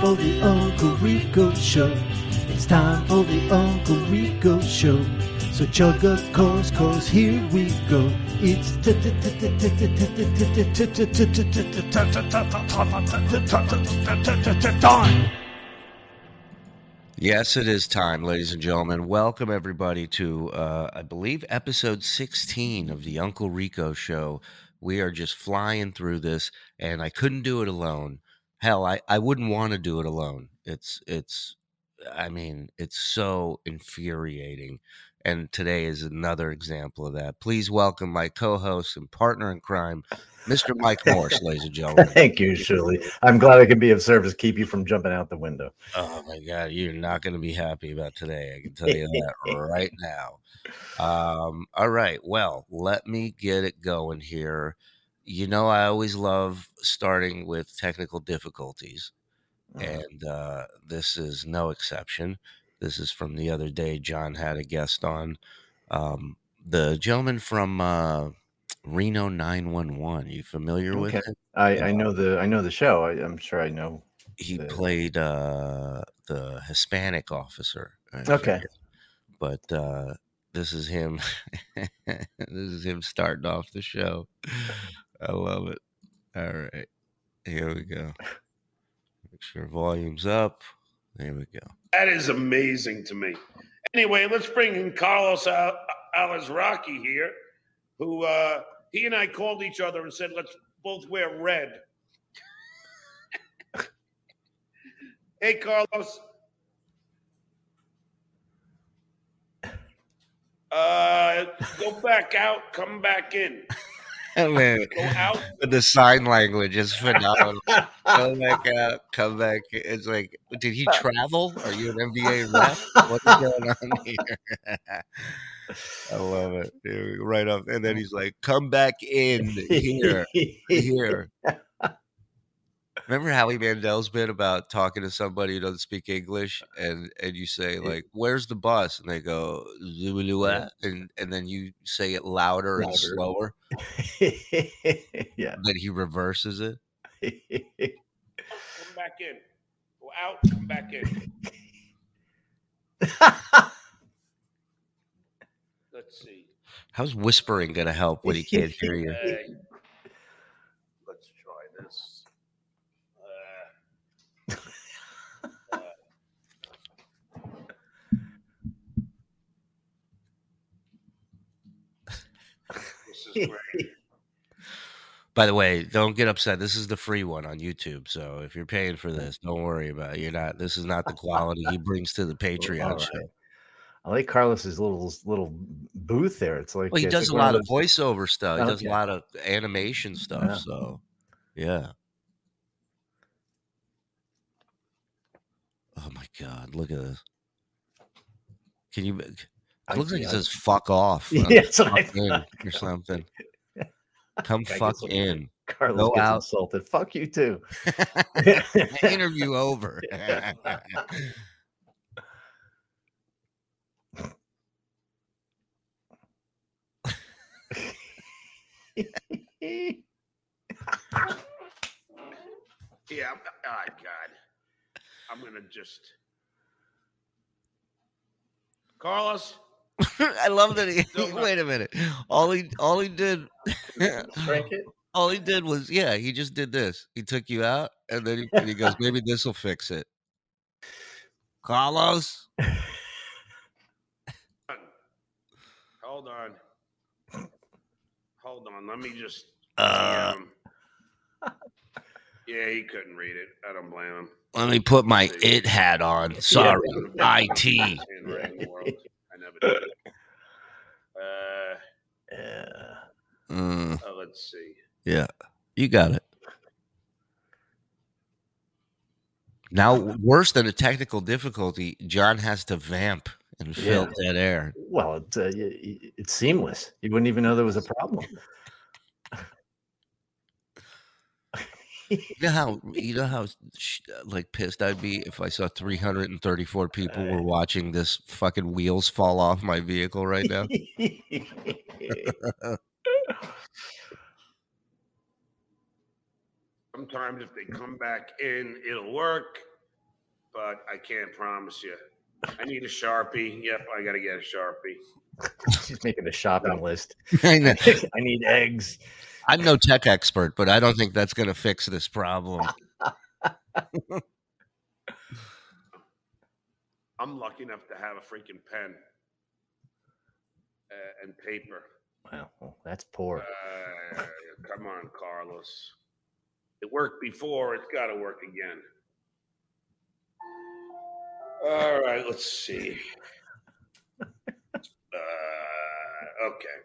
for the Uncle Rico Show. It's time for the Uncle Rico Show. So chug a course, cause here we go. It's time. Yes, it is time, ladies and gentlemen. Welcome everybody to, uh, I believe, episode 16 of the Uncle Rico Show. We are just flying through this, and I couldn't do it alone. Hell, I, I wouldn't want to do it alone. It's it's, I mean, it's so infuriating. And today is another example of that. Please welcome my co-host and partner in crime, Mr. Mike Morse, ladies and gentlemen. Thank you, Shuli. I'm glad I can be of service, keep you from jumping out the window. Oh my God, you're not going to be happy about today. I can tell you that right now. Um, all right, well, let me get it going here. You know, I always love starting with technical difficulties, Uh-huh. and uh, this is no exception. This is from the other day. John had a guest on. Um, the gentleman from uh, Reno 911. You familiar with Okay. him? I, I know the I know the show. I, I'm sure I know. he the- played uh the Hispanic officer. I Okay. forget. But uh this is him this is him starting off the show. I love it. All right. Here we go. Make sure volume's up. There we go. That is amazing to me. Anyway, let's bring in Carlos Al- Alazraqui here, who uh, he and I called each other and said, let's both wear red. hey, Carlos. Uh, go back out, come back in. Man, the sign language is phenomenal. come back out, come back. It's like, did he travel? Are you an NBA ref? What's going on here? I love it. Here we go, Right up, and then he's like, "Come back in here, here." Remember Howie Mandel's bit about talking to somebody who doesn't speak English, uh, and and you say like, "Where's the bus?" and they go, "Zulu," and and then you say it louder and slower. yeah. Then he reverses it. Come back in. Go out, come back in. Let's see. How's whispering gonna help when he can't hear you? Hey, let's try this. Uh, uh, this is great. By the way, don't get upset. This is the free one on YouTube. So if you're paying for this, don't worry about it. You're not. This is not the quality he brings to the Patreon right. show. I like Carlos's little little booth there. It's like Well, he does a like one lot of those- voiceover stuff. He does a lot of animation stuff. Yeah. So, yeah. Oh my God! Look at this. Can you? It looks like it says "fuck off" Yeah, on- that's what I fuck in thought. or something. Come I fuck in. Carlos Go gets out. insulted. Fuck you too. Interview over. Yeah. Oh God. I'm gonna just. Carlos. I love that he. Wait a minute. All he all he did. All he did was yeah. He just did this. He took you out, and then he, and he goes, maybe this will fix it. Carlos. Hold on. Hold on. Let me just. Uh, yeah, he couldn't read it. I don't blame him. let me put my it hat on. Sorry, IT. Handwriting world. I never did. it. Uh, Yeah. Mm, uh, let's see. yeah, you got it. Now, worse than a technical difficulty, John has to vamp and fill Yeah. dead air. Well, it's uh, y- y- it's seamless. You wouldn't even know there was a problem. You know how you know how like pissed I'd be if I saw 334 people were uh. watching this fucking wheels fall off my vehicle right now. Sometimes if they come back in, it'll work. But I can't promise you. I need a sharpie. Yep, I got to get a sharpie. She's making a shopping list. I know. I need eggs. I'm no tech expert, but I don't think that's going to fix this problem. I'm lucky enough to have a freaking pen uh, and paper. Wow, well, that's poor. Uh, come on, Carlos. It worked before. It's got to work again. All right, let's see. Uh, okay.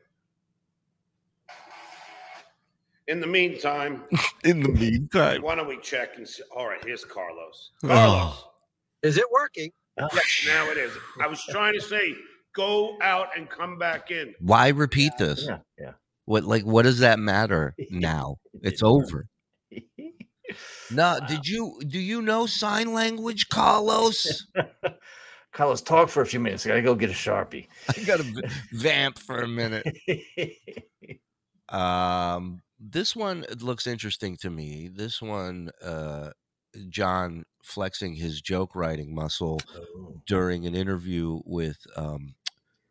In the meantime, In the meantime, why don't we check and see? All right, here's Carlos. Oh. Carlos. Is it working? Yes, now it is. I was trying to say, go out and come back in. why repeat this? Yeah, yeah. What like what does that matter now? It's over. No, did you do you know sign language, Carlos? Carlos, talk for a few minutes. I gotta go get a sharpie. I gotta vamp for a minute. Um, this one looks interesting to me. This one, uh, John flexing his joke writing muscle Oh, during an interview with um,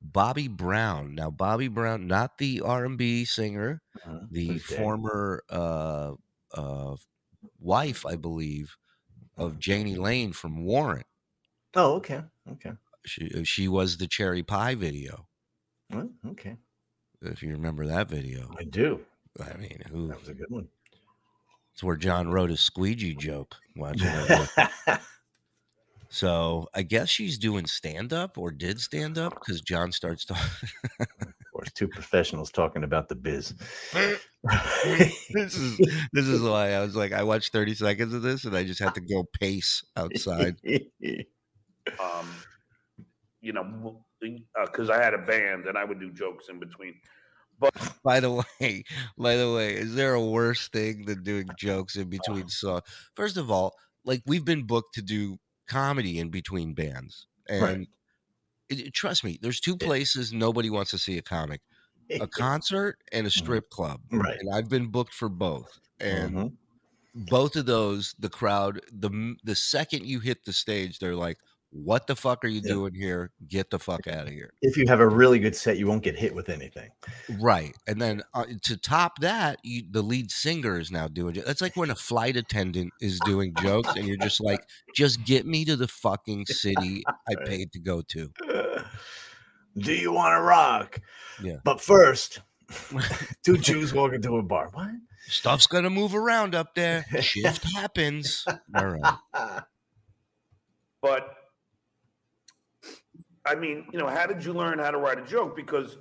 Bobbie Brown. Now, Bobbie Brown, not the R and B singer, uh-huh. the dead? former uh, uh, wife, I believe, of Jani Lane from Warrant. Oh, okay, okay, She uh, she was the cherry pie video. well, okay. If you remember that video, I do. I mean, who? That was a good one. It's where John wrote his squeegee joke. So I guess she's doing stand up or did stand up because John starts talking. of course, two professionals talking about the biz. this is this is why I was like, I watched 30 seconds of this and I just had to go pace outside. Um, you know, because I had a band and I would do jokes in between. By the way, by the way, is there a worse thing than doing jokes in between songs? First of all, like we've been booked to do comedy in between bands, and Right. it- it- trust me, there's two places nobody wants to see a comic: a concert and a strip club. Right. And I've been booked for both, and Mhm. both of those, the crowd, the the second you hit the stage, they're like, "What the fuck are you Yeah. doing here? Get the fuck out of here!" If you have a really good set, you won't get hit with anything. Right, and then uh, to top that, you, the lead singer is now doing. It. That's like when a flight attendant is doing jokes, and you're just like, "Just get me to the fucking city I paid to go to." Do you want to rock? Yeah. But first, two Jews walk into a bar. What? Stuff's gonna move around up there. Shift happens. All right. But I mean, you know, how did you learn how to write a joke? Because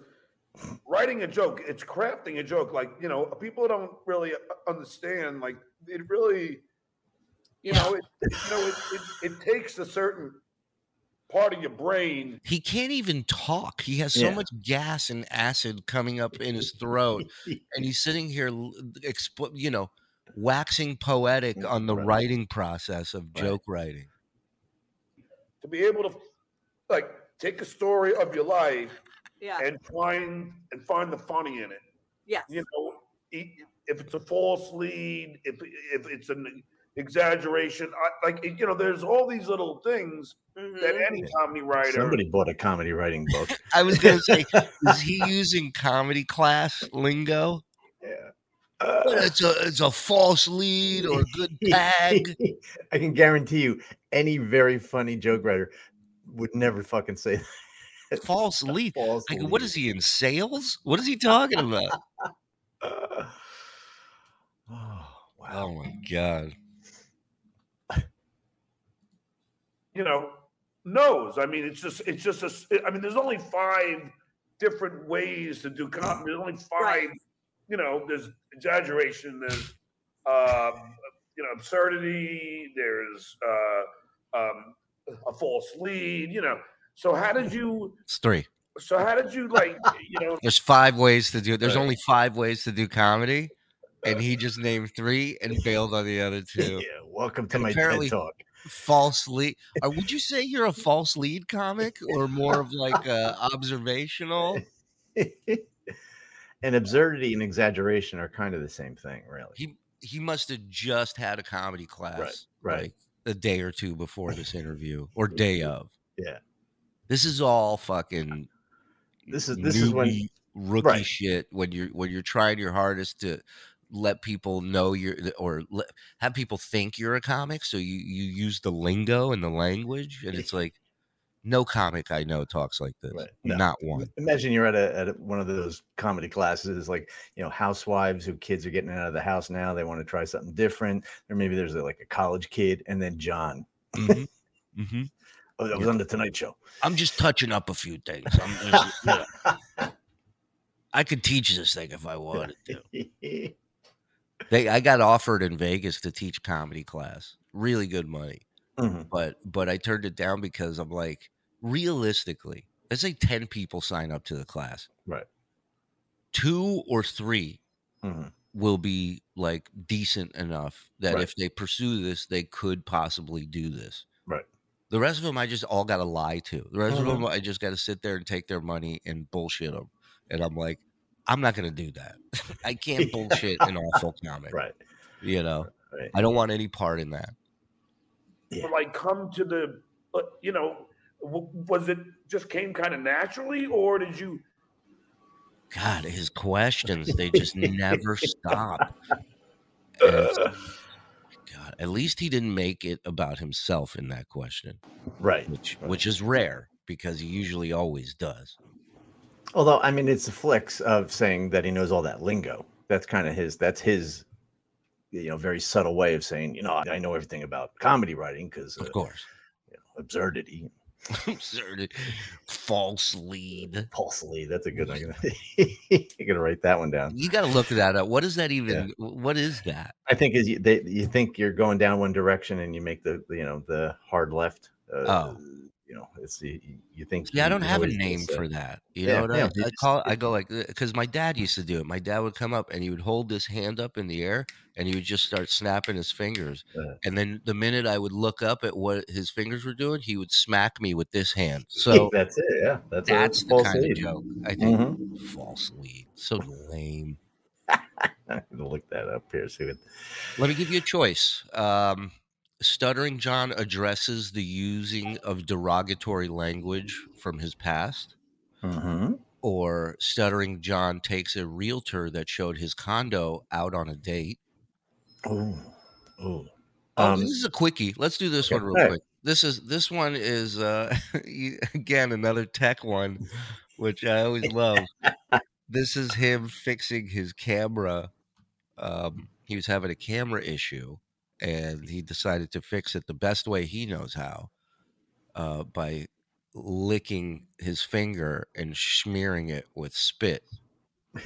writing a joke, it's crafting a joke. Like, you know, people don't really uh, understand. Like, it really, you know, it, you know, it, it, it takes a certain part of your brain. He can't even talk. He has so Yeah. much gas and acid coming up in his throat, and he's sitting here, l- expl- you know, waxing poetic on the Right. writing process of Right. joke writing. to be able to like take a story of your life Yeah. and find and find the funny in it. yes. You know, if it's a false lead, if if it's an exaggeration, I, like you know, there's all these little things that Mhm. any comedy writer. Somebody bought a comedy writing book. I was gonna say, is he using comedy class lingo? yeah. It's a it's a false lead or a good tag. I can guarantee you, any very funny joke writer would never fucking say that. False lead. False Like, lead. is he in sales? What is he talking about? Uh, oh, wow. Oh my god. you know, knows. I mean, it's just it's just a. I mean, there's only five different ways to do comedy. There's only five. Right. You know, there's exaggeration. There's um, you know absurdity. There's uh, um, a false lead. You know. So how did you? It's three. So how did you like? You know. There's five ways to do it. There's Right. only five ways to do comedy. Uh, and he just named three and bailed on the other two. Yeah, welcome to And my TED talk. False lead. Or would you say you're a false lead comic or more of like a observational? and absurdity and exaggeration are kind of the same thing, really. He he must have just had a comedy class. right. Like a day or two before this interview or day of. Yeah. This is all fucking This is this is when newbie, rookie right. shit when you're when you're trying your hardest to let people know you're or let, have people think you're a comic so you you use the lingo and the language and it's like no comic i know talks like this Right. No. not one imagine you're at a at one of those comedy classes like you know housewives who kids are getting out of the house now they want to try something different or maybe there's a, like a college kid and then john Mhm. Mhm. oh that was on the tonight show i'm just touching up a few things yeah, i could teach this thing if i wanted to they i got offered in vegas to teach comedy class really good money Mhm. but but I turned it down because I'm like, realistically, let's say 10 people sign up to the class. Right. Two or three Mhm. will be like decent enough that Right. if they pursue this, they could possibly do this. Right. The rest of them, I just all got to lie to. The rest Mhm. of them, I just got to sit there and take their money and bullshit them. And I'm like, I'm not going to do that. I can't bullshit an awful comic. right You know, right I don't want any part in that. Yeah. Like come to the, uh, you know, w- was it just came kind of naturally, or did you? God, his questions, they just never stop. And God, at least he didn't make it about himself in that question, right which Right. which is rare because he usually always does. although i mean it's a flex of saying that he knows all that lingo that's kind of his that's his you know very subtle way of saying you know i, I know everything about comedy writing because uh, Of course. you know, absurdity Absurd. False lead. False lead. that's a good one i'm gonna write that one down You got to look that up. What is that even? What is that? I think is you, they, you think you're going down one direction and you make the, the, you know the hard left. Uh, Oh. You know it's you, you think. Yeah, I don't have a name uh, for that. You yeah, know what yeah, I, I call? I go like because my dad used to do it. My dad would come up and he would hold his hand up in the air and he would just start snapping his fingers. Uh. And then the minute I would look up at what his fingers were doing, he would smack me with this hand. So that's it. Yeah, that's, that's the false kind lead. of joke. I think Mhm. false lead. So lame. I'm gonna look that up here. See what. Let me give you a choice. Um, Stuttering John addresses the using of derogatory language from his past. Mhm. or Stuttering John takes a realtor that showed his condo out on a date. Oh, oh. Oh, Um, this is a quickie. Let's do this okay, one real quick. This is this one is uh again another tech one, which I always love. this is him fixing his camera. Um, he was having a camera issue, and he decided to fix it the best way he knows how, uh, by licking his finger and smearing it with spit.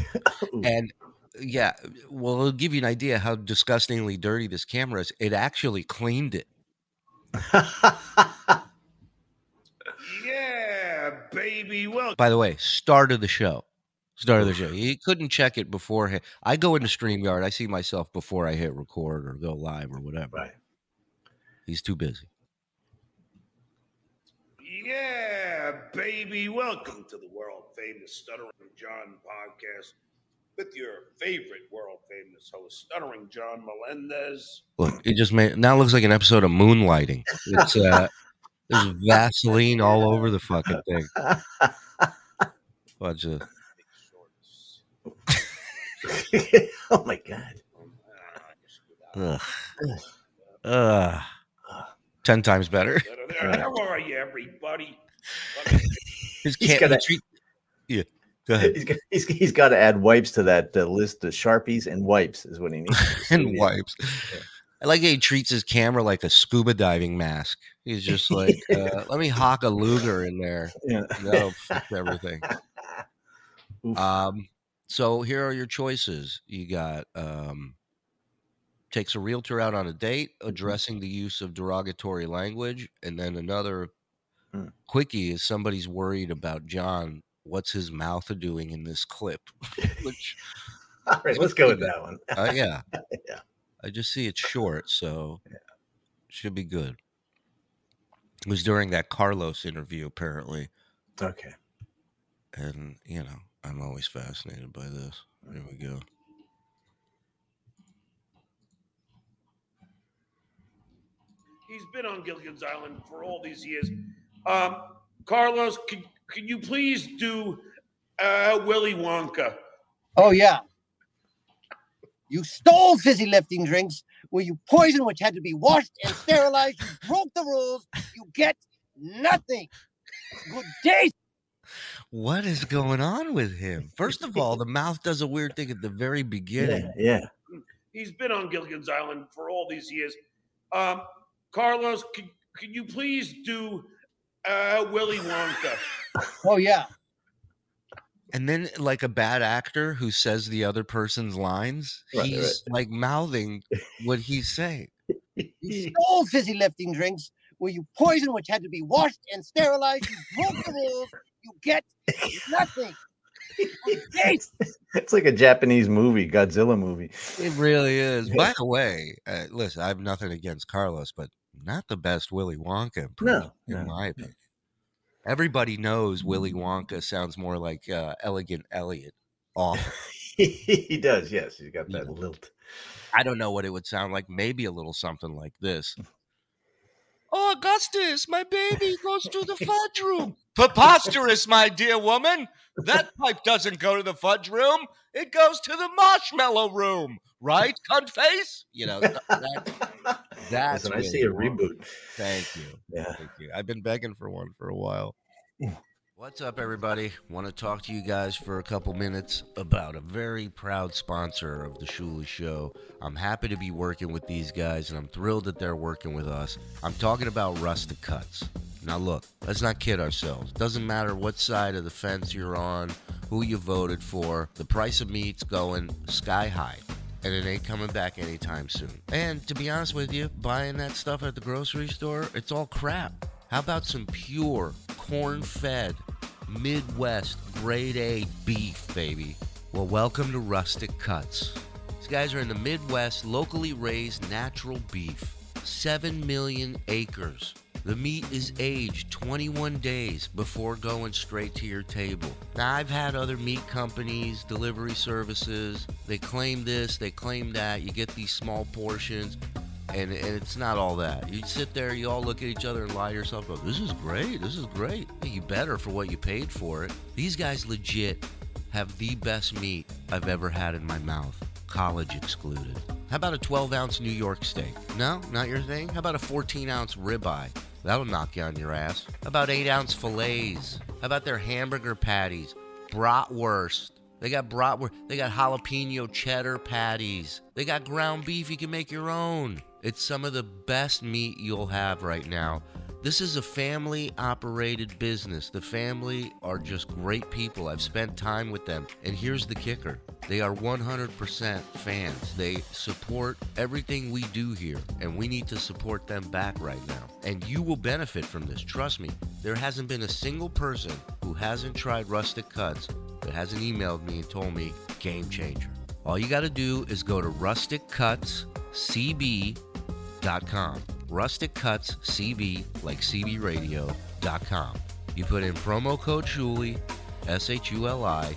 And yeah, well, it'll give you an idea how disgustingly dirty this camera is. It actually cleaned it. Yeah, baby. Well, By the way, start of the show. Start of the show. You couldn't check it beforehand. I go into StreamYard. I see myself before I hit record or go live or whatever. right. He's too busy. yeah, baby. Welcome to the world famous Stuttering John podcast with your favorite world famous host, Stuttering John Melendez. Look, it just made now looks like an episode of Moonlighting. It's uh, there's Vaseline all over the fucking thing. Bunch of oh my god. ugh, ugh. ten times better. How are you, everybody? His He's can't gotta- treat. Yeah, go ahead. He's got, he's, he's got to add wipes to that uh, list of sharpies and wipes is what he needs. and wipes. I like how he treats his camera like a scuba diving mask. He's just like, uh, let me hawk a Luger in there. Yeah. That'll fix everything. Oof. Um, so here are your choices. You got um, takes a realtor out on a date, addressing the use of derogatory language, and then another Hmm. quickie is somebody's worried about John. What's his mouth doing in this clip? Which, All right, let's go with that one. uh, yeah, Yeah. I just see it's short, so Yeah. should be good. It was during that Carlos interview, apparently, Okay. and you know I'm always fascinated by this. Here we go. He's been on Gilligan's Island for all these years. Um, Carlos, can, can you please do uh, Willy Wonka? Oh yeah. You stole fizzy lifting drinks where you poisoned which had to be washed and sterilized. You broke the rules. You get nothing. Good day. What is going on with him? First of all, the mouth does a weird thing at the very beginning. Yeah, yeah. He's been on Gilligan's Island for all these years. Um, Carlos, can, can you please do uh, Willy Wonka? Oh yeah. And then, like a bad actor who says the other person's lines, Right, he's like mouthing what he's saying. You stole fizzy lifting drinks where you poisoned which had to be washed and sterilized. You broke the rules. You get nothing. It's like a Japanese movie, Godzilla movie. It really is. By the way, uh, listen, I have nothing against Carlos, but not the best Willy Wonka impression, No, in no, my opinion. Everybody knows Willy Wonka sounds more like uh, Elegant Elliot. Awful. he does, yes. He's got that Yeah. lilt. I don't know what it would sound like. Maybe a little something like this. Oh, Augustus, my baby goes to the fudge room. Preposterous, my dear woman. That pipe doesn't go to the fudge room. It goes to the marshmallow room. Right, cunt face? You know, that, that's Listen, I see a Willy reboot. Thank you. Yeah. Thank you. I've been begging for one for a while. Mm. What's up, everybody? Want to talk to you guys for a couple minutes about a very proud sponsor of the Shuli Show. I'm happy to be working with these guys, and I'm thrilled that they're working with us. I'm talking about Rustic Cuts. Now, look, let's not kid ourselves. Doesn't matter what side of the fence you're on, who you voted for, the price of meat's going sky high and it ain't coming back anytime soon. And to be honest with you, buying that stuff at the grocery store, it's all crap. How about some pure, corn fed, Midwest, grade A beef, baby? Well, welcome to Rustic Cuts. These guys are in the Midwest, locally raised natural beef. 7 million acres. The meat is aged 21 days before going straight to your table. Now, I've had other meat companies, delivery services, they claim this, they claim that. You get these small portions, and, it's not all that. You sit there, you all look at each other and lie to yourself, go, This is great, this is great. You better for what you paid for it. These guys legit have the best meat I've ever had in my mouth, college excluded. How about a 12 ounce New York steak? No, not your thing? How about a 14 ounce ribeye? That'll knock you on your ass. How about 8 ounce fillets? How about their hamburger patties? Bratwurst. They got bratwurst. They got jalapeno cheddar patties. They got ground beef you can make your own. It's some of the best meat you'll have right now. This is a family operated business. The family are just great people. I've spent time with them. And here's the kicker they are 100% fans. They support everything we do here, and we need to support them back right now. And you will benefit from this. Trust me, there hasn't been a single person who hasn't tried Rustic Cuts that hasn't emailed me and told me game changer. All you got to do is go to rusticcutscb.com. Rustic Cuts CB, like. You put in promo code Shuli, S H U L I,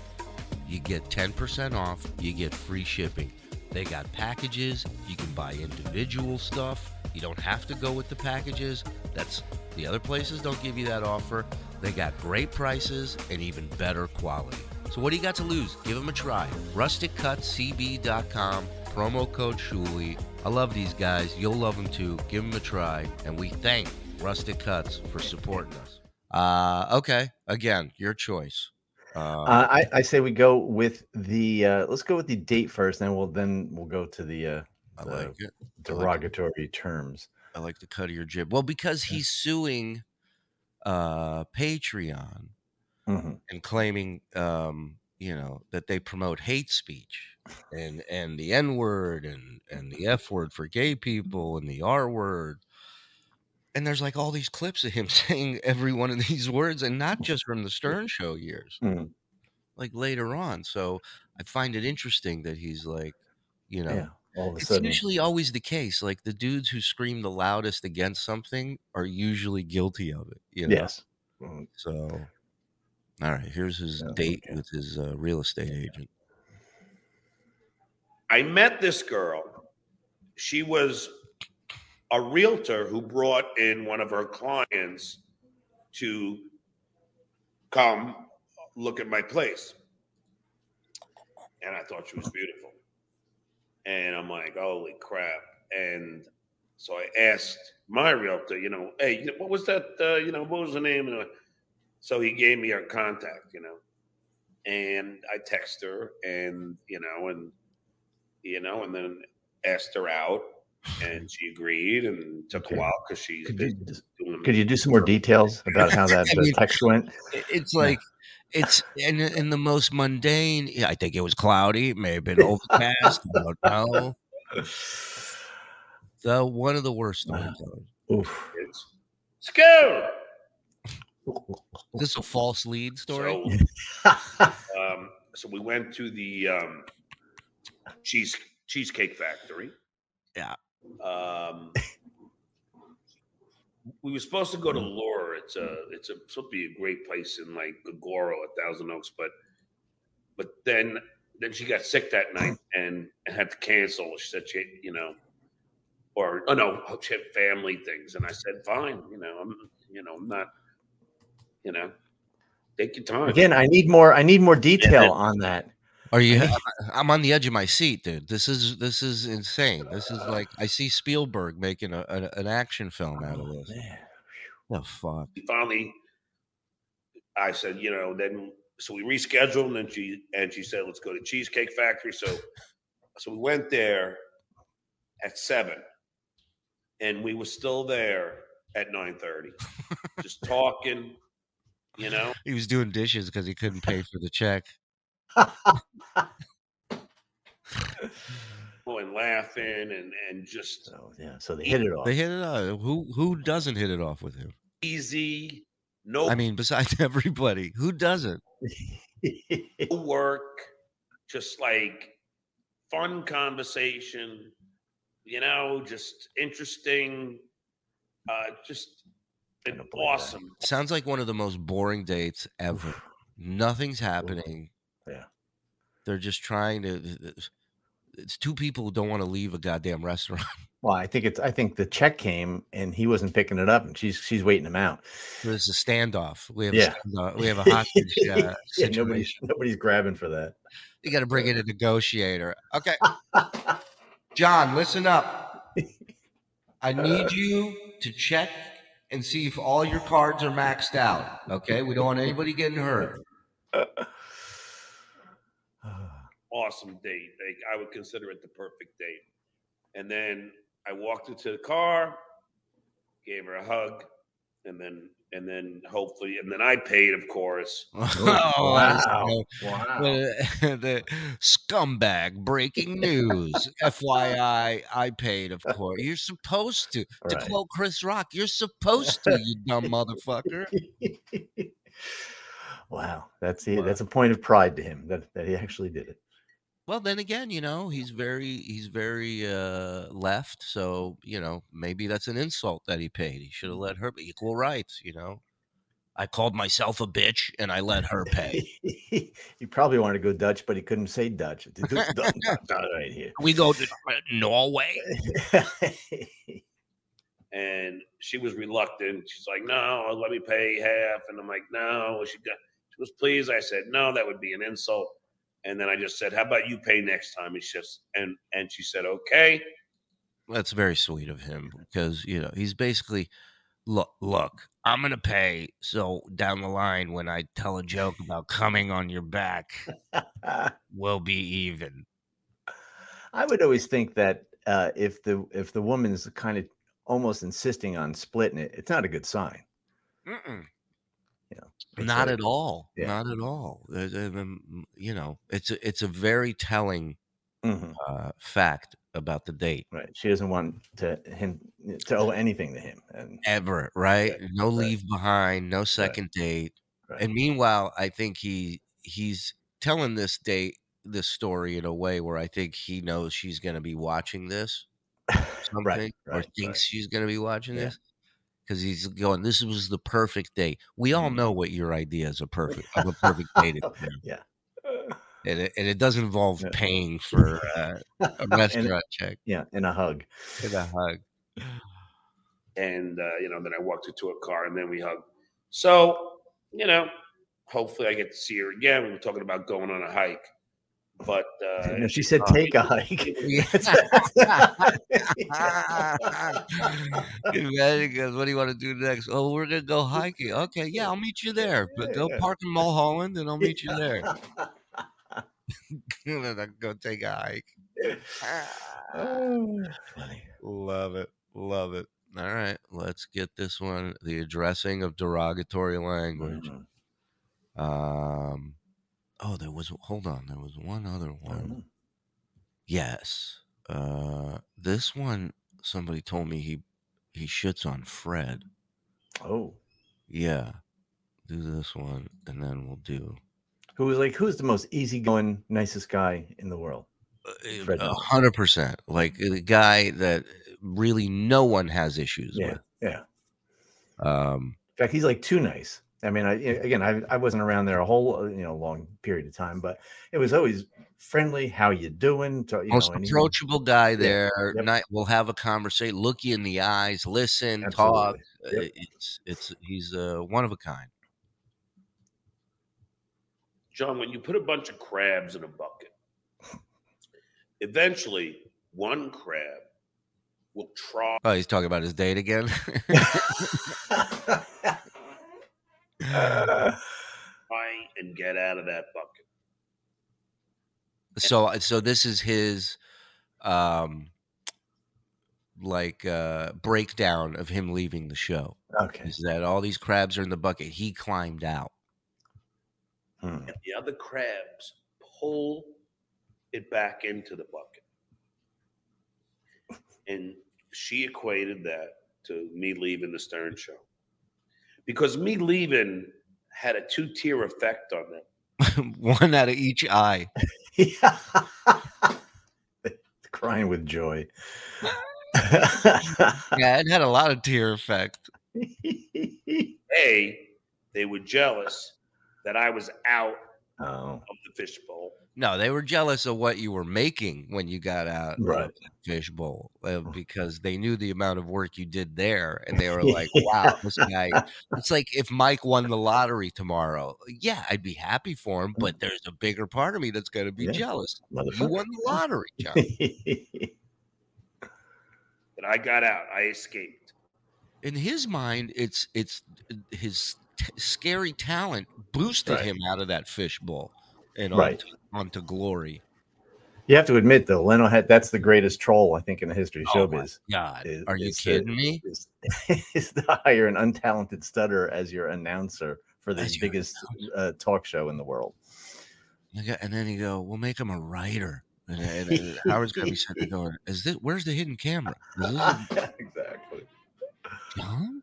you get 10% off, you get free shipping. They got packages, you can buy individual stuff. You don't have to go with the packages. That's the other places don't give you that offer. They got great prices and even better quality. So what do you got to lose? Give them a try. RusticCutCB.com, promo code Shuli. I love these guys. You'll love them too. Give them a try. And we thank Rustic Cuts for supporting us. Uh, okay. Again, your choice. Uh, Uh, I, I say we go with the uh, let's go with the date first, and we'll then we'll go to the uh, I the like it. I like derogatory terms. I like the cut of your jib. Well, because he's suing uh, Patreon Mhm. and claiming, um, you know, that they promote hate speech and and the N word and and the F word for gay people and the R word. And there's like all these clips of him saying every one of these words, and not just from the Stern Show years, Mhm. like later on. So I find it interesting that he's like, you know, Yeah, all of a it's sudden, usually always the case. Like the dudes who scream the loudest against something are usually guilty of it. You know? yes. Mhm. So, all right, here's his Yeah, date okay. with his uh, real estate agent. I met this girl. She was a realtor who brought in one of her clients to come look at my place. And I thought she was beautiful. And I'm like, holy crap. And so I asked my realtor, you know, hey, what was that? Uh, you know, what was the name? And so he gave me her contact, you know, and I text her and, you know, and, you know, and then asked her out and she agreed and took Okay. a while because she's Could busy you, doing could you do some more details about how that the mean- text went? It's like it's in in the most mundane. Yeah, I think it was cloudy. It may have been overcast. I don't know. The one of the worst storytellers. Oof. kids. Let's go. This is a false lead story. So, um, so we went to the um, cheese cheesecake factory. Yeah. Um, we were supposed to go to Laura. It's a it's a supposed to be a great place in like Gogoro at Thousand Oaks, but but then then she got sick that night and, and had to cancel. She said she you know or oh no she had family things, and I said fine. You know I'm you know I'm not you know take your time. Again, I need more. I need more detail on that. Are you? I'm on the edge of my seat, dude. This is this is insane. This is like I see Spielberg making a, a an action film out of Oh, this. man. The fuck. finally I said, you know, then so we rescheduled and then she and she said, let's go to Cheesecake Factory. So so we went there at seven and we were still there at nine thirty, just talking, you know. He was doing dishes because he couldn't pay for the check. And laughing and and just So yeah, so they hit it off. They hit it off. Who who doesn't hit it off with him? easy, no I mean, besides everybody, who doesn't? work, just like fun conversation, you know, just interesting, uh, just I an that. Sounds like one of the most boring dates ever. Nothing's happening. Yeah. They're just trying to. It's two people who don't want to leave a goddamn restaurant. well, I think it's. I think the check came and he wasn't picking it up, and she's she's waiting him out. There's a standoff. We have Yeah. a standoff. We have a hostage uh, yeah, situation. nobody's nobody's grabbing for that. You got to bring in a negotiator. Okay, John, listen up. I need you to check and see if all your cards are maxed out. Okay, we don't want anybody getting hurt. awesome date. Like I would consider it the perfect date. And then I walked into the car, gave her a hug, and then and then hopefully and then I paid, of course. Oh, wow. so- Wow. the, the scumbag breaking news. FYI, I paid, of course. You're supposed to. To quote Chris Rock, you're supposed to, you dumb motherfucker. wow, that's it. Wow. That's a point of pride to him that, that he actually did it. Well, then again, you know, he's very he's very uh left, so you know, maybe that's an insult that he paid. He should have let her equal rights, you know. I called myself a bitch and I let her pay. he probably wanted to go Dutch, but he couldn't say Dutch. right here. we go to Norway. And she was reluctant. She's like, No, let me pay half. And I'm like, No. She got she was pleased. I said, No, that would be an insult. And then I just said, How about you pay next time? And she just and and she said, Okay. That's very sweet of him because you know he's basically look look I'm gonna pay so down the line when I tell a joke about coming on your back we'll be even. I would always think that uh, if the if the woman's kind of almost insisting on splitting it, it's not a good sign. Mm-mm. Not like- at all. yeah. Not at all. You know, it's a, it's a very telling Mhm, uh, fact about the date right. She doesn't want to him to owe anything to him, and ever, right? Right, No right. leave behind, no second date. right. And meanwhile, I think he he's telling this date this story in a way where I think he knows she's going to be watching this something right, or thinks she's going to be watching Yeah. this because he's going. This was the perfect day." We all Mhm. know what your idea is a perfect of a perfect date is. Jim. Yeah. and it, and it does involve Yeah. paying for uh, a and, restaurant check yeah, and a hug. and a hug. And uh, you know, then I walked into a car, and then we hugged. So you know, hopefully I get to see her again. We were talking about going on a hike, but uh, No, she said uh, take a hike. Imagine goes, what do you want to do next? Oh, we're gonna go hiking. Okay, yeah, I'll meet you there. But go park in Mulholland, and I'll meet you there. and then I go take a hike. Oh, funny. Love it. Love it. All right, let's get this one. The addressing of derogatory language. Mhm. Um, oh, there was. Hold on, there was one other one. Yes. Uh, this one. Somebody told me he he shits on Fred. Oh, Yeah. Do this one, and then we'll do who was like who's the most easygoing, nicest guy in the world? A hundred percent. Like the guy that really no one has issues Yeah, with. yeah. Um, In fact, he's like too nice. I mean, I again, I, I wasn't around there a whole uh, you know long period of time, but it was always friendly. How you doing? To, you most know, and he- approachable guy there. yep. Night, we'll have a conversation. Look you in the eyes. Listen. Talk. Absolutely. Uh, It's it's he's uh, one of a kind. John, when you put a bunch of crabs in a bucket, eventually one crab will try Oh, he's talking about his date again. Uh, and get out of that bucket. so so this is his um like uh breakdown of him leaving the show okay. is that all these crabs are in the bucket he climbed out Hmm. And the other crabs pull it back into the bucket. And she equated that to me leaving the Stern Show. Because me leaving had a two tier effect on them. one out of each eye Yeah. Crying with joy. yeah it had a lot of tear effect A, they were jealous that I was out oh, of the fishbowl. No they were jealous of what you were making when you got out Right. of that fish bowl uh, because they knew the amount of work you did there and they were like wow this guy it's like if mike won the lottery tomorrow yeah i'd be happy for him but there's a bigger part of me that's going to be Yeah. jealous you won the lottery john But I got out. I escaped. in his mind it's it's his t- scary talent boosted Right. him out of that fishbowl and Right. Onto, onto glory you have to admit, though, Leno had that's the greatest troll I think in the history of Oh my showbiz. god is- are you is, kidding me Is, is to hire an untalented stutter as your announcer for the As biggest uh, talk show in the world. And I go- and then you go, we'll make him a writer. And, and, and Howard's gonna be sitting there going, "Is this? Where's the hidden camera? A exactly. John?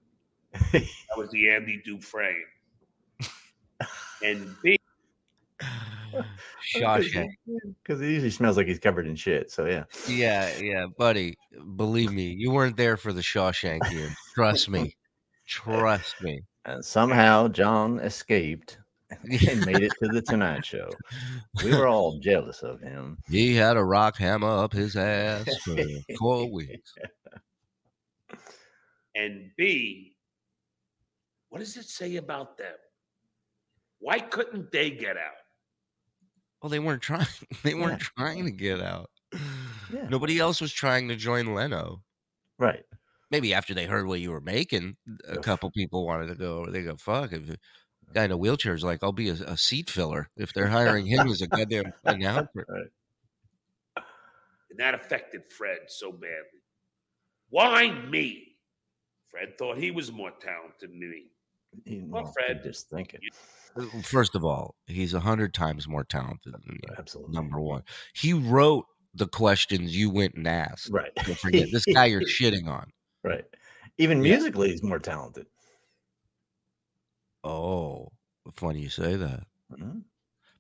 That was the Andy Dufresne. and B, Shawshank. Because he usually smells like he's covered in shit. So yeah. Yeah, yeah, buddy. Believe me, you weren't there for the Shawshank year. Trust me. Trust me. And somehow John escaped and made it to the Tonight Show. We were all jealous of him. He had a rock hammer up his ass for four weeks. and B, what does it say about them? Why couldn't they get out? Well, they weren't trying. They weren't Yeah. trying to get out. Yeah. Nobody else was trying to join Leno. Right. maybe after they heard what you were making, a Oof. couple people wanted to go. They go, "Fuck!" If a guy in a wheelchair is like, "I'll be a, a seat filler." If they're hiring him as a goddamn announcer, And that affected Fred so badly. Why me? Fred thought he was more talented than me. He, Well, well, Fred, just thinking. First of all, he's a hundred times more talented than you. Absolutely. Number one, he wrote the questions you went and asked. Right. Don't forget this guy you're shitting on. Right. Even Yeah. musically, he's more talented. Oh, funny you say that. Mhm.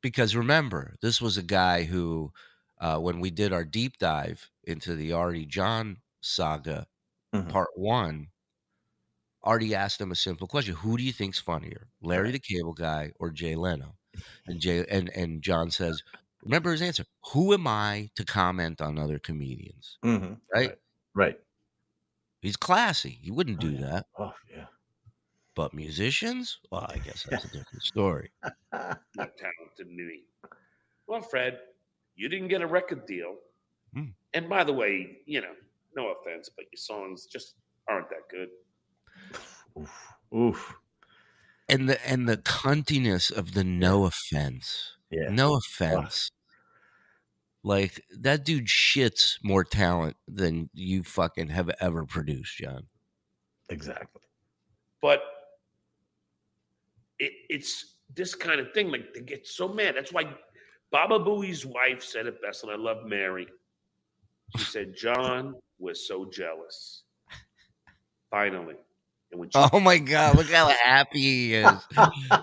because remember, this was a guy who, uh, when we did our deep dive into the Artie John saga, Mhm. part one, Artie asked him a simple question: Who do you think's funnier, Larry the Cable Guy or Jay Leno? And Jay and and John says, remember his answer: Who am I to comment on other comedians? Mhm. Right? Right. He's classy. He wouldn't Oh, do yeah. that. Oh yeah. But musicians? Well, I guess that's a different story. Not talented me. Well, Fred, you didn't get a record deal. Hmm. And by the way, you know, no offense, but your songs just aren't that good. Oof. Oof. And the and the cuntiness of the no offense. Yeah. No offense. Like that dude shits more talent than you fucking have ever produced, John. Exactly. But it, it's this kind of thing. Like they get so mad. That's why Baba Booey's wife said it best, and I love Mary. She said, "John was so jealous." Finally, and when she Oh my god, look how happy he is.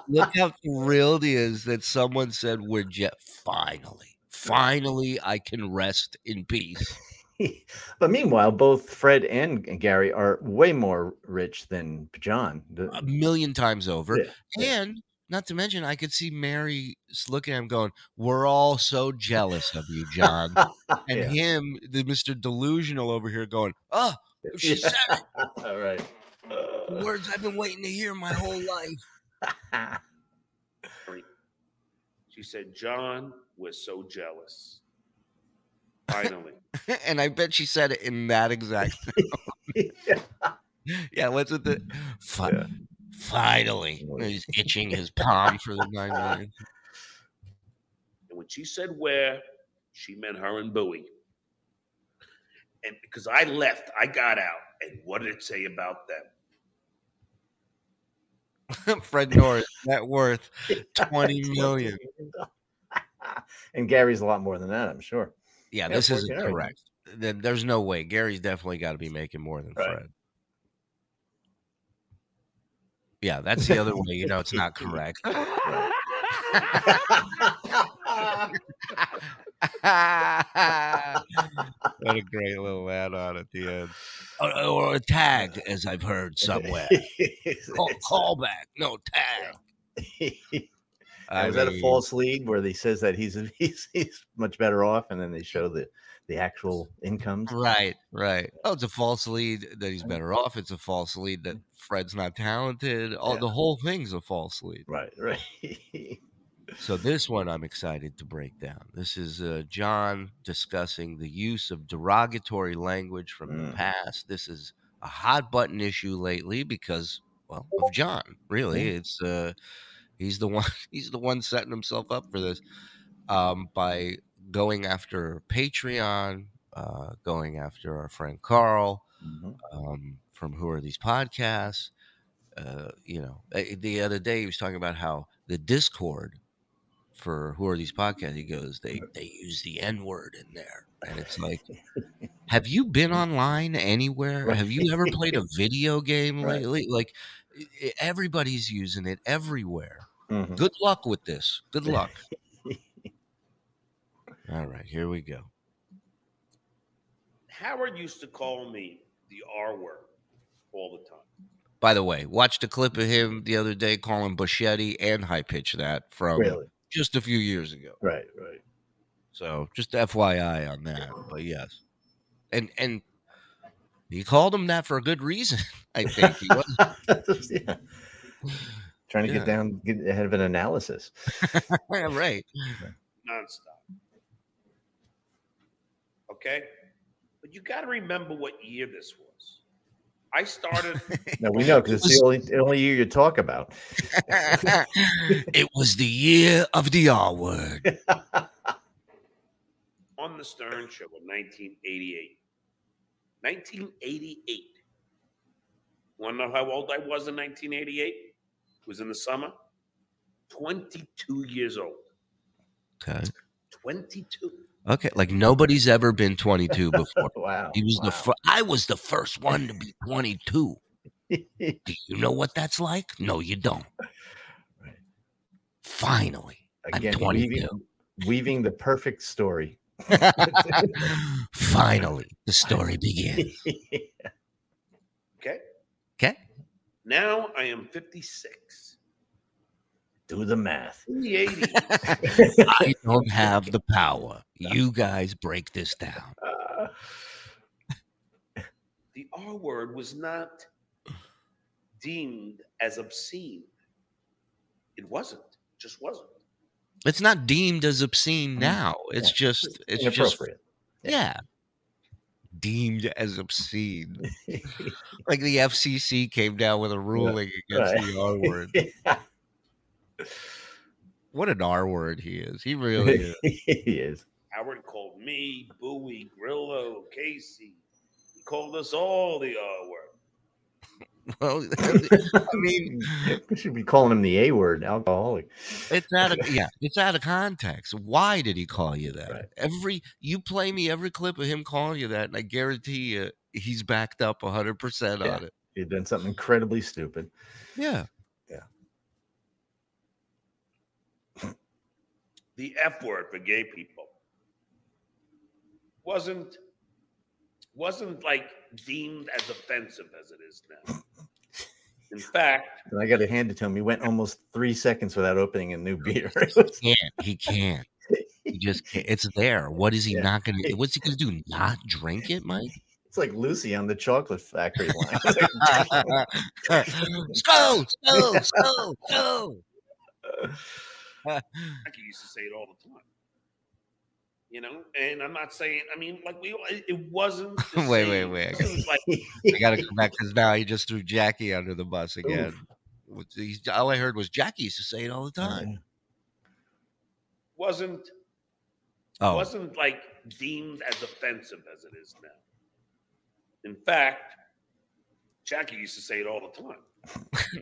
look how thrilled he is that someone said we're jet finally. Finally I can rest in peace. but meanwhile, both Fred and Gary are way more rich than John. A million times over. Yeah. And not to mention, I could see Mary looking at him going, We're all so jealous of you, John. And Yeah. him, the Mr. Delusional over here going, Oh, she Yeah. said All right. Words I've been waiting to hear my whole life. she said, "John was so jealous." Finally, and I bet she said it in that exact Yeah, what's with the fi- Yeah. finally? He's itching his palm for the nine million. and when she said "where," she meant her and Booey. And because I left, I got out, and what did it say about them? Fred Norris net worth twenty million. and Gary's a lot more than that, I'm sure. Yeah, Yeah, this isn't Gary. correct. Then there's no way. Gary's definitely got to be making more than Right. Fred. Yeah, that's the other way. You know, it's not correct. What a great little add on at the end. Or, or a tag, as I've heard somewhere. Call, call back, no tag. I was that a false lead where he says that he's he's he's much better off, and then they show the the actual incomes? Right, right. Oh, it's a false lead that he's better off. It's a false lead that Fred's not talented. Oh, Yeah. the whole thing's a false lead. Right, right. So this one I'm excited to break down. This is uh, John discussing the use of derogatory language from the Mm. past. This is a hot button issue lately because, well, of John. Really, it's uh, he's the one. He's the one setting himself up for this um, by going after Patreon, uh, going after our friend Carl Mhm. um, from Who Are These Podcasts. Uh, you know, eh, the other day he was talking about how the Discord for Who Are These Podcasts, he goes, they they use the N word in there, and it's like, have you been online anywhere? Have you ever played a video game Right. lately? Like, everybody's using it everywhere. Mhm. Good luck with this. Good luck. All right, here we go. Howard used to call me the R word all the time. By the way, watched a clip of him the other day calling Buschetti and high pitch that from Really? Just a few years ago. Right, right. So just FYI on that. But yes, and and he called him that for a good reason. I think he was yeah. Trying to Yeah. get down, get ahead of an analysis. right. nonstop. Okay? But you got to remember what year this was. I started, No, we know because it's the only the only year you talk about. it was the year of the R word. on the Stern Show in 1988. 1988. Want to know how old I was in 1988? It was in the summer. 22 years old. Okay. 22. Okay. Like nobody's ever been 22 before. wow. He was the fir- I was the first one to be 22. Do you know what that's like? No, you don't. Right. Finally, I'm Again, 22. weaving, weaving the perfect story. finally, the story begins. Okay. Okay. Now I am 56. Do the math. In the 80s, I don't have the power. You guys break this down. Uh, the R word was not deemed as obscene. It wasn't. It just wasn't. It's not deemed as obscene now. It's Yeah. just it's just Inappropriate. yeah. Deemed as obscene. Like the FCC came down with a ruling against right. the R word. Yeah. What an R word he is. He really is. he is. Howard called me, Booey, Grillo, Casey. He called us all the R word. Well, I mean, we should be calling him the A word, alcoholic. it's out of yeah, it's out of context. Why did he call you that? Right. Every you play me every clip of him calling you that, and I guarantee you he's backed up hundred percent Yeah. on it. He'd done something incredibly stupid. Yeah. The F word for gay people wasn't wasn't like deemed as offensive as it is now. In fact, And I got to hand it to him. He went almost three seconds without opening a new beer. It was- Can't he can't. He just can't. It's there. What is he Yeah. not gonna what's he gonna do? Not drink it, Mike? it's like Lucy on the chocolate factory line. Go, go, go, go. Jackie used to say it all the time. You know, and I'm not saying. I mean, like we. It it wasn't. the Wait, wait, wait, I like I gotta come back because now he just threw Jackie under the bus again. With All I heard was Jackie used to say it all the time. wasn't Oh, wasn't like deemed as offensive as it is now. In fact, Jackie used to say it all the time.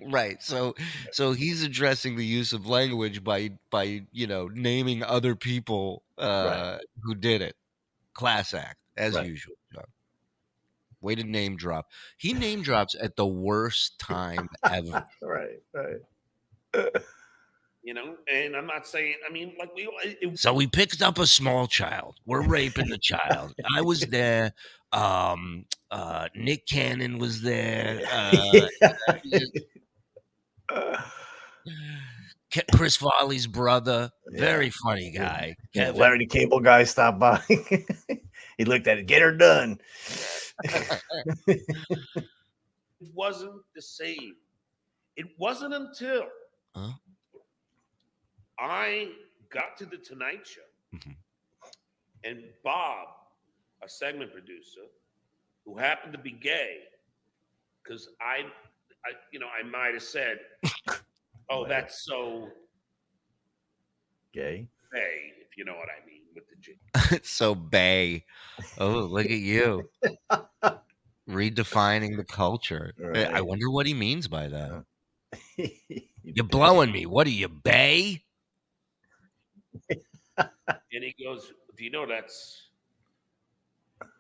Right. So, so he's addressing the use of language by by you know naming other people uh, who did it. Class act as Right. usual. John. Way to name drop. He name drops at the worst time ever. right, right. You know, and I'm not saying. I mean, like we. It, So we picked up a small child. We're raping the child. I was there. Um, uh, Nick Cannon was there. Uh, Ke- Chris Farley's brother, very funny guy. Yeah, Kevin. Larry the Cable Guy stopped by. he looked at it. Get her done. it wasn't the same. It wasn't until Huh? I got to the Tonight Show Mhm. and Bob, a segment producer, who happened to be gay, because I, I, you know, I might have said, "Oh, that's so Gay. gay," if you know what I mean with the G. It's so bay. Oh, look at you. Redefining the culture. I- I wonder what he means by that. You're blowing me. What are you, bay? And he goes, "Do you know that's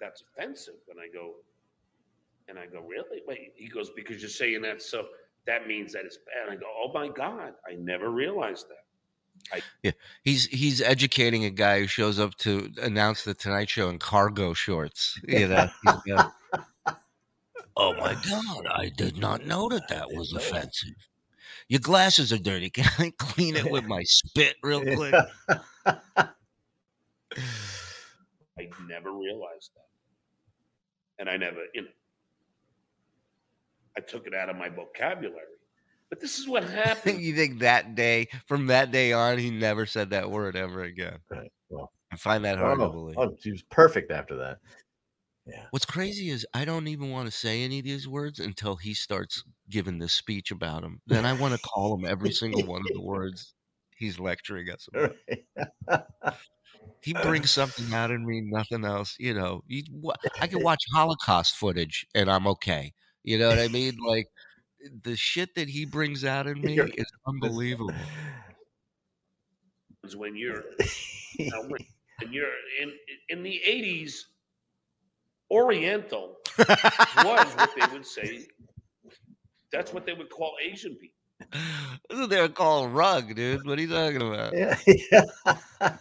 that's offensive?" And I go, and I go, "Really?" Wait. He goes, "Because you're saying that, so that means that it's bad." I go, "Oh my god, I never realized that." Yeah, He's he's educating a guy who shows up to announce the Tonight Show in cargo shorts. You know. Oh my God! I did not know that that was offensive. Your glasses are dirty. Can I clean it with my spit real quick? I never realized that, and I never, you know, I took it out of my vocabulary. But this is what happened. you think that day, from that day on, he never said that word ever again? Right. Well, I find that hard to oh, believe. oh, she was perfect after that. Yeah. What's crazy is I don't even want to say any of these words until he starts giving this speech about them. Then I want to call him every single one of the words he's lecturing us about. He brings something out in me, nothing else. You know, you, I can watch Holocaust footage and I'm okay. You know what I mean? Like the shit that he brings out in me is unbelievable. is when you're you when, when you're in in the '80s. Oriental was what they would say. That's what they would call Asian people. That's what they're calling rug, dude. What are you talking about? yeah. yeah.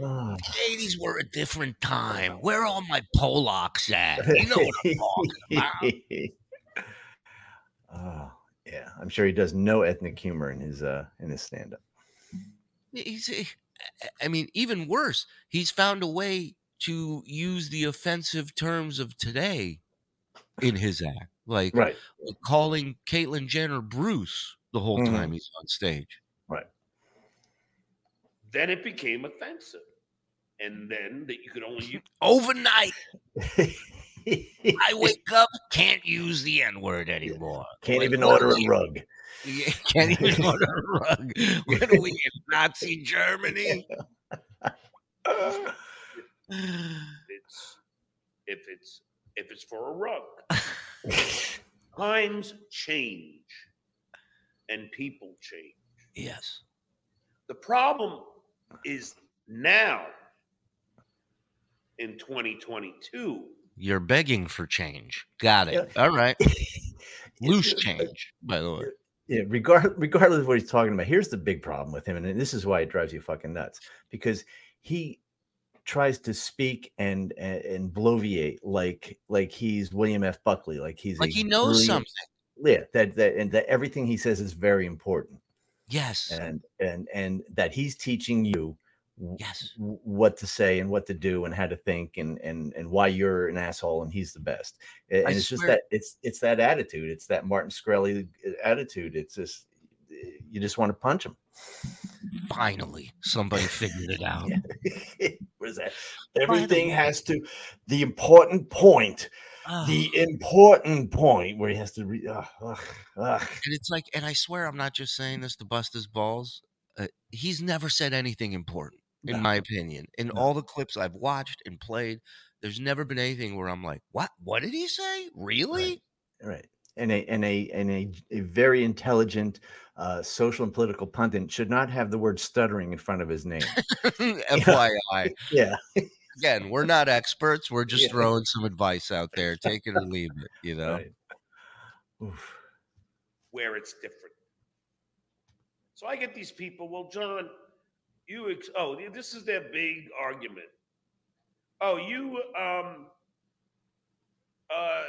Oh. 80s were a different time. Where are all my Polacks at? You know what I'm talking about. oh, yeah. I'm sure he does no ethnic humor in his uh in his stand up. He's, I mean, even worse, he's found a way to use the offensive terms of today in his act, like Right. calling Caitlyn Jenner Bruce the whole Mhm. time he's on stage. Right. Then it became offensive. And then that you could only use Overnight, I wake up, can't use the N word anymore. Can't Like, even order a rug. Can't even order a rug. What are we in Nazi Germany? it's if it's if it's for a rug. Times change and people change. yes. The problem is now in 2022. You're begging for change. Got it. Yeah. All right. Loose change, by the way. Yeah, regard, regardless of what he's talking about, here's the big problem with him, and this is why it drives you fucking nuts because he tries to speak and and, and bloviate like like he's William F. Buckley, like he's Like he knows brilliant- something. Yeah, that that and that everything he says is very important, Yes. and and and that he's teaching you Yes. w- what to say and what to do and how to think and and and why you're an asshole and he's the best and, I it's just that it's it's that attitude it's that martin Shkreli attitude it's just you just want to punch him Finally, somebody figured it out. what is that everything has to the important point the important point where he has to re- ugh, ugh, ugh. and it's like, and I swear I'm not just saying this to bust his balls. Uh, he's never said anything important, in No. my opinion. In No. all the clips I've watched and played, there's never been anything where I'm like, what? What did he say? Really? right and a and a and a, a very intelligent uh, social and political pundit should not have the word stuttering in front of his name FYI. yeah Again, we're not experts. We're just Yeah. throwing some advice out there. Take it or leave it, you know? right. Where it's different. So I get these people, well, John, you, ex- oh, this is their big argument. Oh, you, um, uh,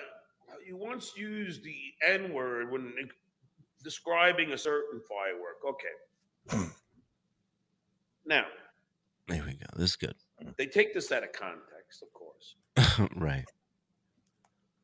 you once used the N word when describing a certain firework. Okay. now, There we go. This is good. they take this out of context, of course. right.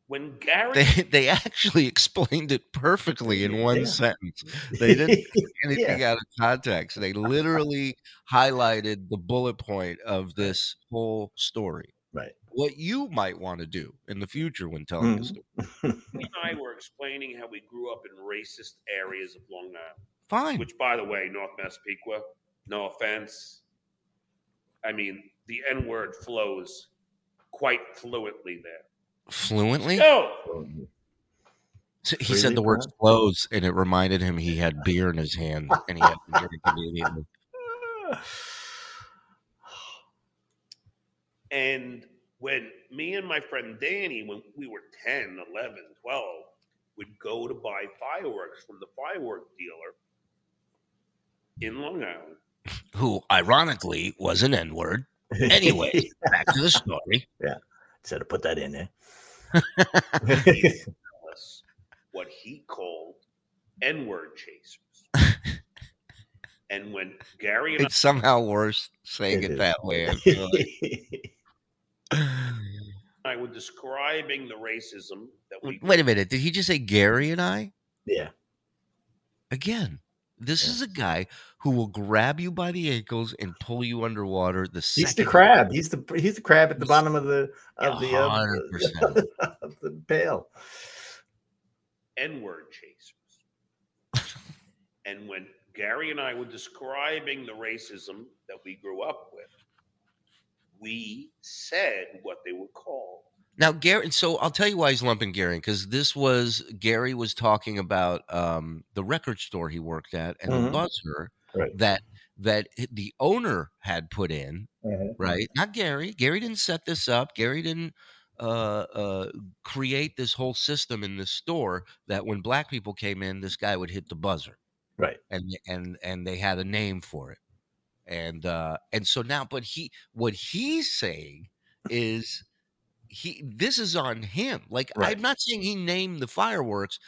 When Gary, They they actually explained it perfectly in one Yeah. sentence. They didn't anything Yeah. out of context. They literally highlighted the bullet point of this whole story. Right. What you might want to do in the future when telling Mhm. a story. he and I were explaining how we grew up in racist areas of Long Island. Fine. which by the way, North Massapequa, no offense. I mean, the N word flows quite fluently there. Fluently? No, So He Freely, said the words Brad? clothes and it reminded him he had beer in his hand and he had to drink immediately. and when me and my friend Danny, when we were 10, 11, 12, would go to buy fireworks from the firework dealer in Long Island. Who ironically was an N-word. Anyway, back to the story. Said to put that in there. tell us what he called N word chasers. and when Gary and It's somehow worse saying It it, is. that way. I feel like. I were describing the racism that we Wait a minute. Did he just say Gary and I? yeah. Again, this Yeah. is a guy who will grab you by the ankles and pull you underwater the He's the second crab. He's the he's the crab at the bottom of the of the uh, 100%. of the pail. N word chasers. and when Gary and I were describing the racism that we grew up with, we said what they were called. Now, Gary, so I'll tell you why he's lumping Gary in because this was Gary was talking about um, the record store he worked at and the Mhm. buzzer Right. that that the owner had put in, right? Not Gary. Gary didn't set this up. Gary didn't uh, uh, create this whole system in this store that when black people came in, this guy would hit the buzzer, Right. and and and they had a name for it, and uh, and so now, but he what he's saying is he this is on him. Like Right. I'm not saying he named the fireworks,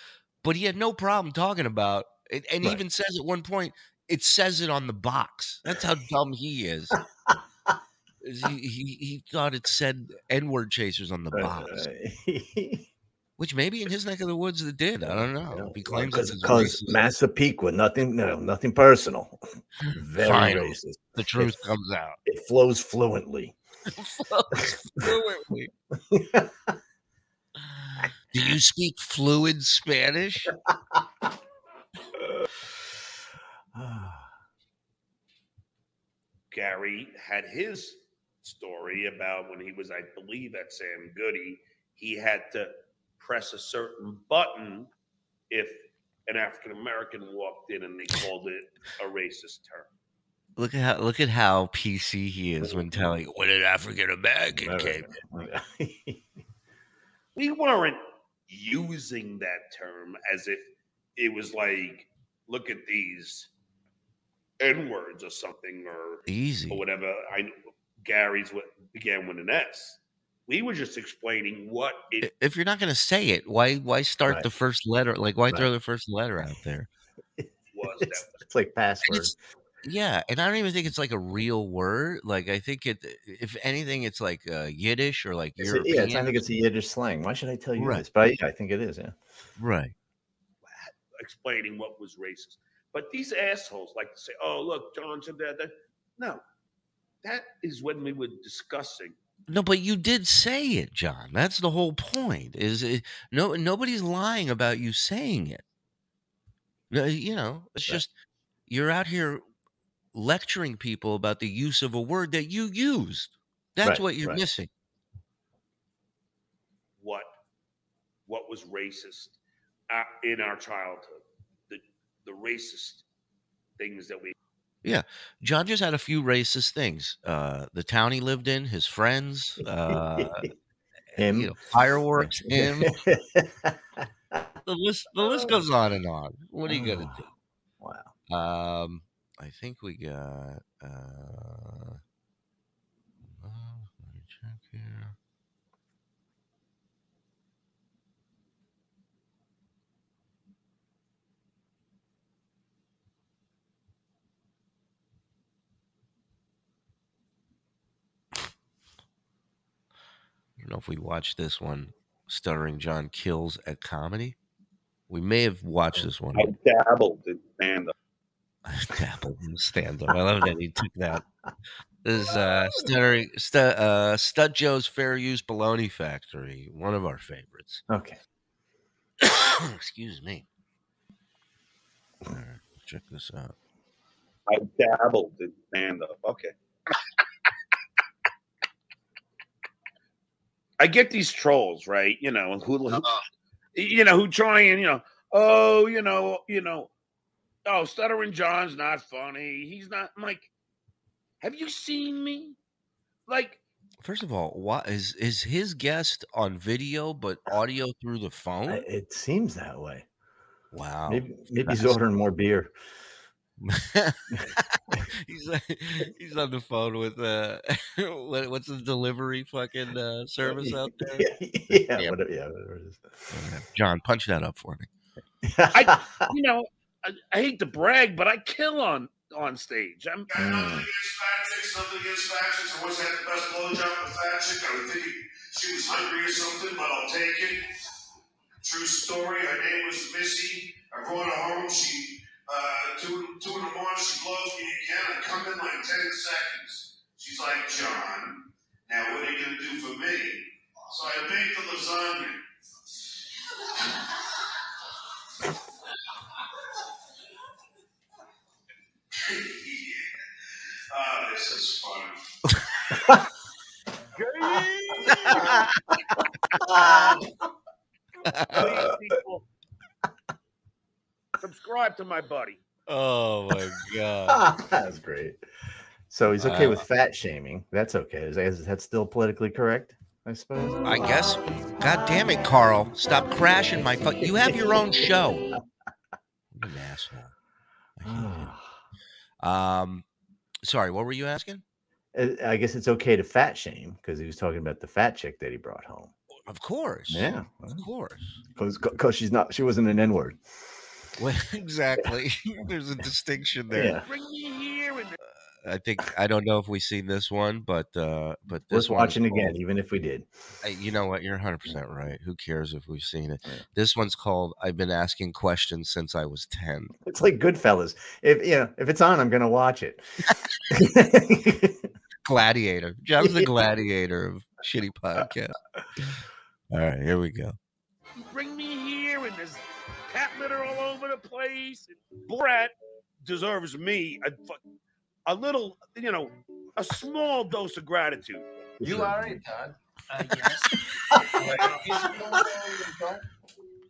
but he had no problem talking about it, and Right. even says at one point it says it on the box. That's how dumb he is. he, he he thought it said N-word chasers on the uh, box, which maybe in his neck of the woods it did. I don't know. He claims it's because Massapequa, nothing, no, nothing personal. Very Finally. racist. the truth comes out. It flows fluently. Fluently. Do you speak fluid Spanish? Gary had his story about when he was, I believe, at Sam Goody, he had to press a certain button if an African American walked in and they called it a racist term. Look at how look at how PC he is when telling when an African American came. In. we weren't using that term as if it was like, look at these N words or something or Easy. or whatever. I Gary's what began with an S. We were just explaining what it If you're not going to say it, why why start Right. the first letter? Like why Right. throw the first letter out there? It's, it's like password. It's- Yeah, and I don't even think it's like a real word. Like I think it, if anything, it's like uh, Yiddish or like It's a- European. yeah, it's, I think it's a Yiddish slang. Why should I tell you Right. this? But yeah, I think it is. Yeah. right. explaining what was racist. But these assholes like to say, "Oh, look, John said that." that. No, that is when we were discussing. No, but you did say it, John. That's the whole point. Is it, no nobody's lying about you saying it. No, You know, it's Right. just you're out here lecturing people about the use of a word that you used. That's Right, what you're right. missing. what what was racist uh, in our childhood, the the racist things that we. Yeah, John just had a few racist things. Uh, the town he lived in, his friends, uh, Him. you know, fireworks, him. the list, the list goes on and on. What are you gonna do? Wow. Um, I think we got. Uh, uh, let me check here. I don't know if we watched this one. Stuttering John kills at comedy. We may have watched this one. I dabbled in stand up. Dabbled in stand up. I love that he took that. This is uh, Stuttering, Stu, uh, Stud Joe's Fair Use Bologna Factory, one of our favorites. Okay. Excuse me. All right, check this out. I dabbled in stand up. Okay. I get these trolls, right? You know, who, who you know, who try and, you know, oh, you know, you know, oh, Stuttering John's not funny. He's not I'm like, have you seen me? Like, First of all, what is is his guest on video but audio through the I- phone? It seems that way. Wow. Maybe maybe he's ordering more beer. he's he's on the phone with uh what, what's the delivery fucking uh, service out there? yeah, Yeah. whatever, yeah, whatever it is. John, punch that up for me. I- you know, I, I hate to brag, but I kill on on stage. I'm against against. I always had the best blowjob with fat. I would think she was hungry or something, but I'll take it. True story. Her name was Missy. I brought her home. She uh, two two in the morning. She blows me again. I come in like ten seconds. She's like, John, now what are you gonna do for me? So I baked the lasagna. yeah. Ah, this is fun. People, subscribe to my buddy. Oh my god. That's great. So he's okay with fat shaming. That's okay. Is, is that still politically correct? I suppose. I guess. God damn it, Carl! Stop crashing my. Fu- you have your own show. What an asshole. I hate him. Um, sorry. What were you asking? Uh, I guess it's okay to fat shame because he was talking about the fat chick that he brought home. Of course. Yeah, Of course. because she's not. She wasn't an N word. Well, exactly. There's a distinction there. Yeah. I think I don't know if we've seen this one, but uh, but this Worth one's watching called- again, even if we did. You know what? You're 100 percent right. Who cares if we've seen it? Yeah. This one's called "I've been asking questions since I was 10." It's like Goodfellas. If you know, if it's on, I'm gonna watch it. Gladiator. John's the gladiator of shitty podcast. All right, here we go. bring me here and there's cat litter all over the place. Borat deserves me a, fu- a little, you know, a small dose of gratitude. You all right, Todd? Uh,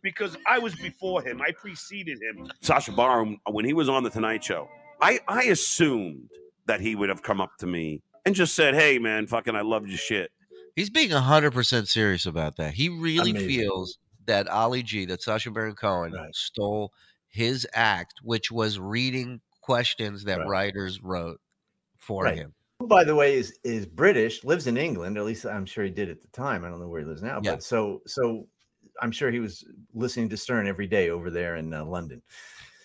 because I was before him. I preceded him. Sacha Baron, when he was on the Tonight Show, I, I assumed that he would have come up to me and just said, "Hey, man, fucking, I love your shit." He's being 100% serious about that. He really Amazing. feels that Ali G, that Sacha Baron Cohen, Right. stole his act, which was reading questions that Right. writers wrote for Right. him. Who, by the way, is is British, lives in England. At least I'm sure he did at the time. I don't know where he lives now, Yeah. but so so I'm sure he was listening to Stern every day over there in uh, London.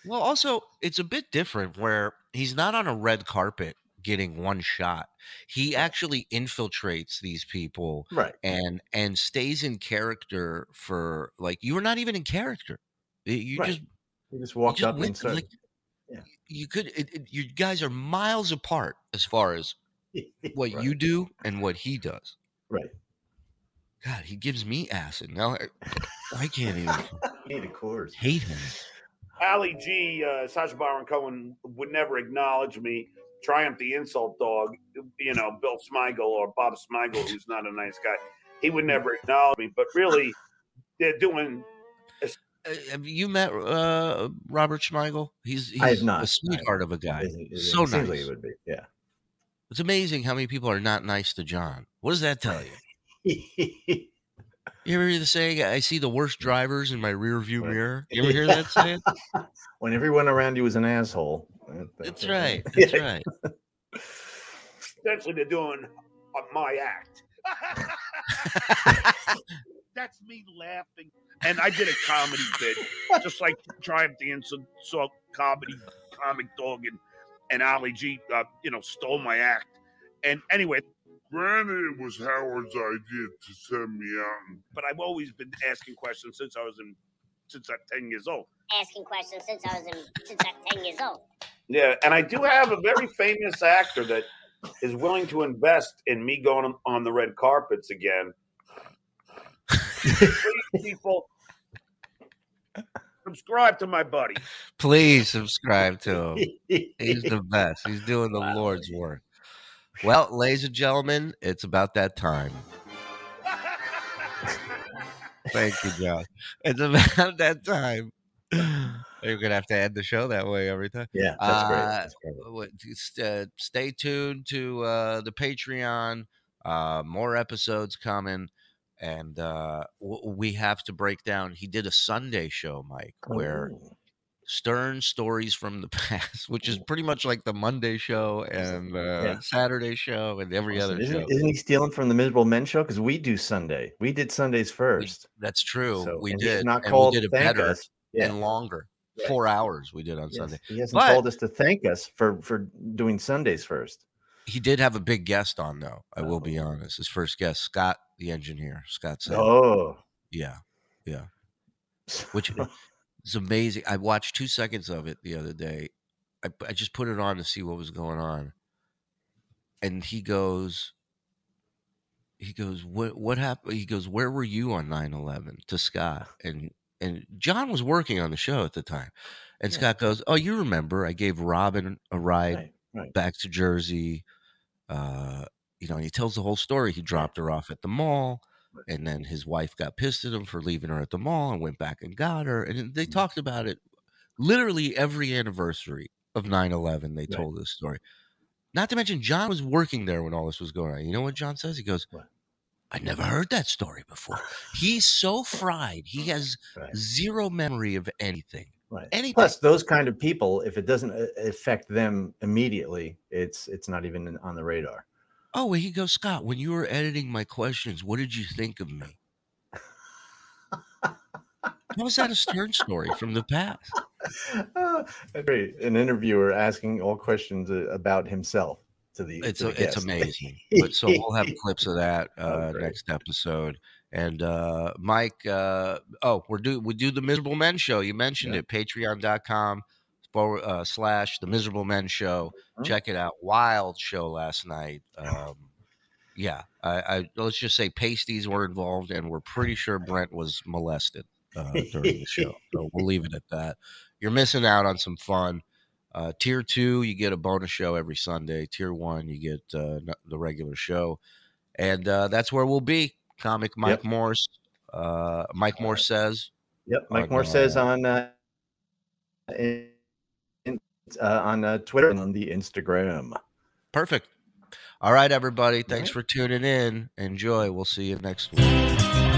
Well, also, it's a bit different where he's not on a red carpet getting one shot. He actually infiltrates these people Right. and and stays in character for like you were not even in character. You Right. just He just you walked just up and started. like. You could it, it- you guys are miles apart as far as what right. you do and what he does. right. God, he gives me acid. Now I, I can't even Need a Coors. hate him. Ali G, uh, Sacha Baron Cohen would never acknowledge me. Triumph the insult dog, you know, Bill Smigel or Bob Smigel, who's not a nice guy. He would never acknowledge me, but really, they're doing. Uh, have you met uh, Robert Schmeigel? He's he's I have not. a sweetheart of a guy. Isn't- isn't- So it seems like it would be. Yeah. It's amazing how many people are not nice to John. What does that tell you? You ever hear the saying, I see the worst drivers in my rear view Right. mirror? You ever hear that saying? when everyone around you is an asshole. that- That's right. That's right. Essentially, they're doing uh, my act. That's me laughing. And I did a comedy bit, just like Triumph the Insult comedy comic dog and, and Ali G, uh, you know, stole my act. And anyway, Granted, it was Howard's idea to send me out. but I've always been asking questions since I was in, since I'm 10 years old. asking questions since I was in, since I'm 10 years old. Yeah, and I do have a very famous actor that is willing to invest in me going on, the red carpets again. People, subscribe to my buddy. Please subscribe to him. He's the best. He's doing the Wow. Lord's work. Well, ladies and gentlemen, it's about that time. Thank you, John. It's about that time. You're gonna have to end the show that way every time. yeah, that's great. Uh, That's great. Uh, stay tuned to uh, the Patreon. Uh, more episodes coming, and uh, w- we have to break down. He did a Sunday show, Mike, where Oh. Stern stories from the past, which is pretty much like the Monday show and uh, Yeah. Saturday show and every Listen, other isn't, show. isn't he stealing from the Miserable Men show? Because we do Sunday. We did Sundays first. That's true. So- we did. not and called we did it better us. Yeah. and longer. Right. Four hours we did on Yes, Sunday. He hasn't But- told us to thank us for for doing Sundays first. He did have a big guest on, though. I will be Oh. honest. His first guest, Scott, the engineer. Scott said, Oh, "Yeah, yeah." Which is amazing. I watched two seconds of it the other day. I, I just put it on to see what was going on, and he goes, he goes, "What what happened?" He goes, "Where were you on 9-11? To Scott, and and John was working on the show at the time, and Yeah. Scott goes, "Oh, you remember? I gave Robin a ride right, right. back to Jersey. Uh, you know, and he tells the whole story. He dropped her off at the mall, and then his wife got pissed at him for leaving her at the mall and went back and got her. And they Mhm. talked about it literally every anniversary of 9 11. They Right. told this story. Not to mention, John was working there when all this was going on. You know what John says? He goes, What? I never heard that story before. He's so fried. He has Right. zero memory of anything. Right. Anything. Plus, those kind of people, if it doesn't uh, affect them immediately, it's it's not even on the radar. Oh, well, he goes, Scott, when you were editing my questions, what did you think of me? How was that a Stern story from the past? Great. An interviewer asking all questions uh, about himself to the. It's to a, it's amazing. But so we'll have clips of that Oh, uh, great. next episode. And uh, Mike, uh, oh, we're do we do the Miserable Men show. You mentioned Yeah. it. Patreon.com forward uh, slash the Miserable Men show. Mhm. Check it out. Wild show last night. Um, yeah, I, I let's just say pasties were involved, and we're pretty sure Brent was molested uh, during the show. So we'll leave it at that. You're missing out on some fun. Uh, tier two, you get a bonus show every Sunday. Tier one, you get uh, the regular show, and uh, that's where we'll be. Comic Mike Yep. Morse. Uh, Mike Morse says, Yep. Mike on, Morse says uh, on uh, in, uh, on uh, Twitter and on the Instagram. "Perfect." All right, everybody. Thanks right. for tuning in. Enjoy. We'll see you next week.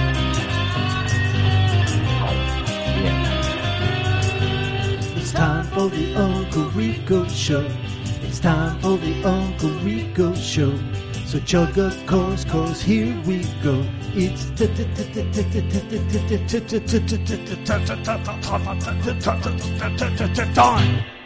For the Uncle Rico Show. It's time for the Uncle Rico Show. So chug a Coors, cause here we go. It's time.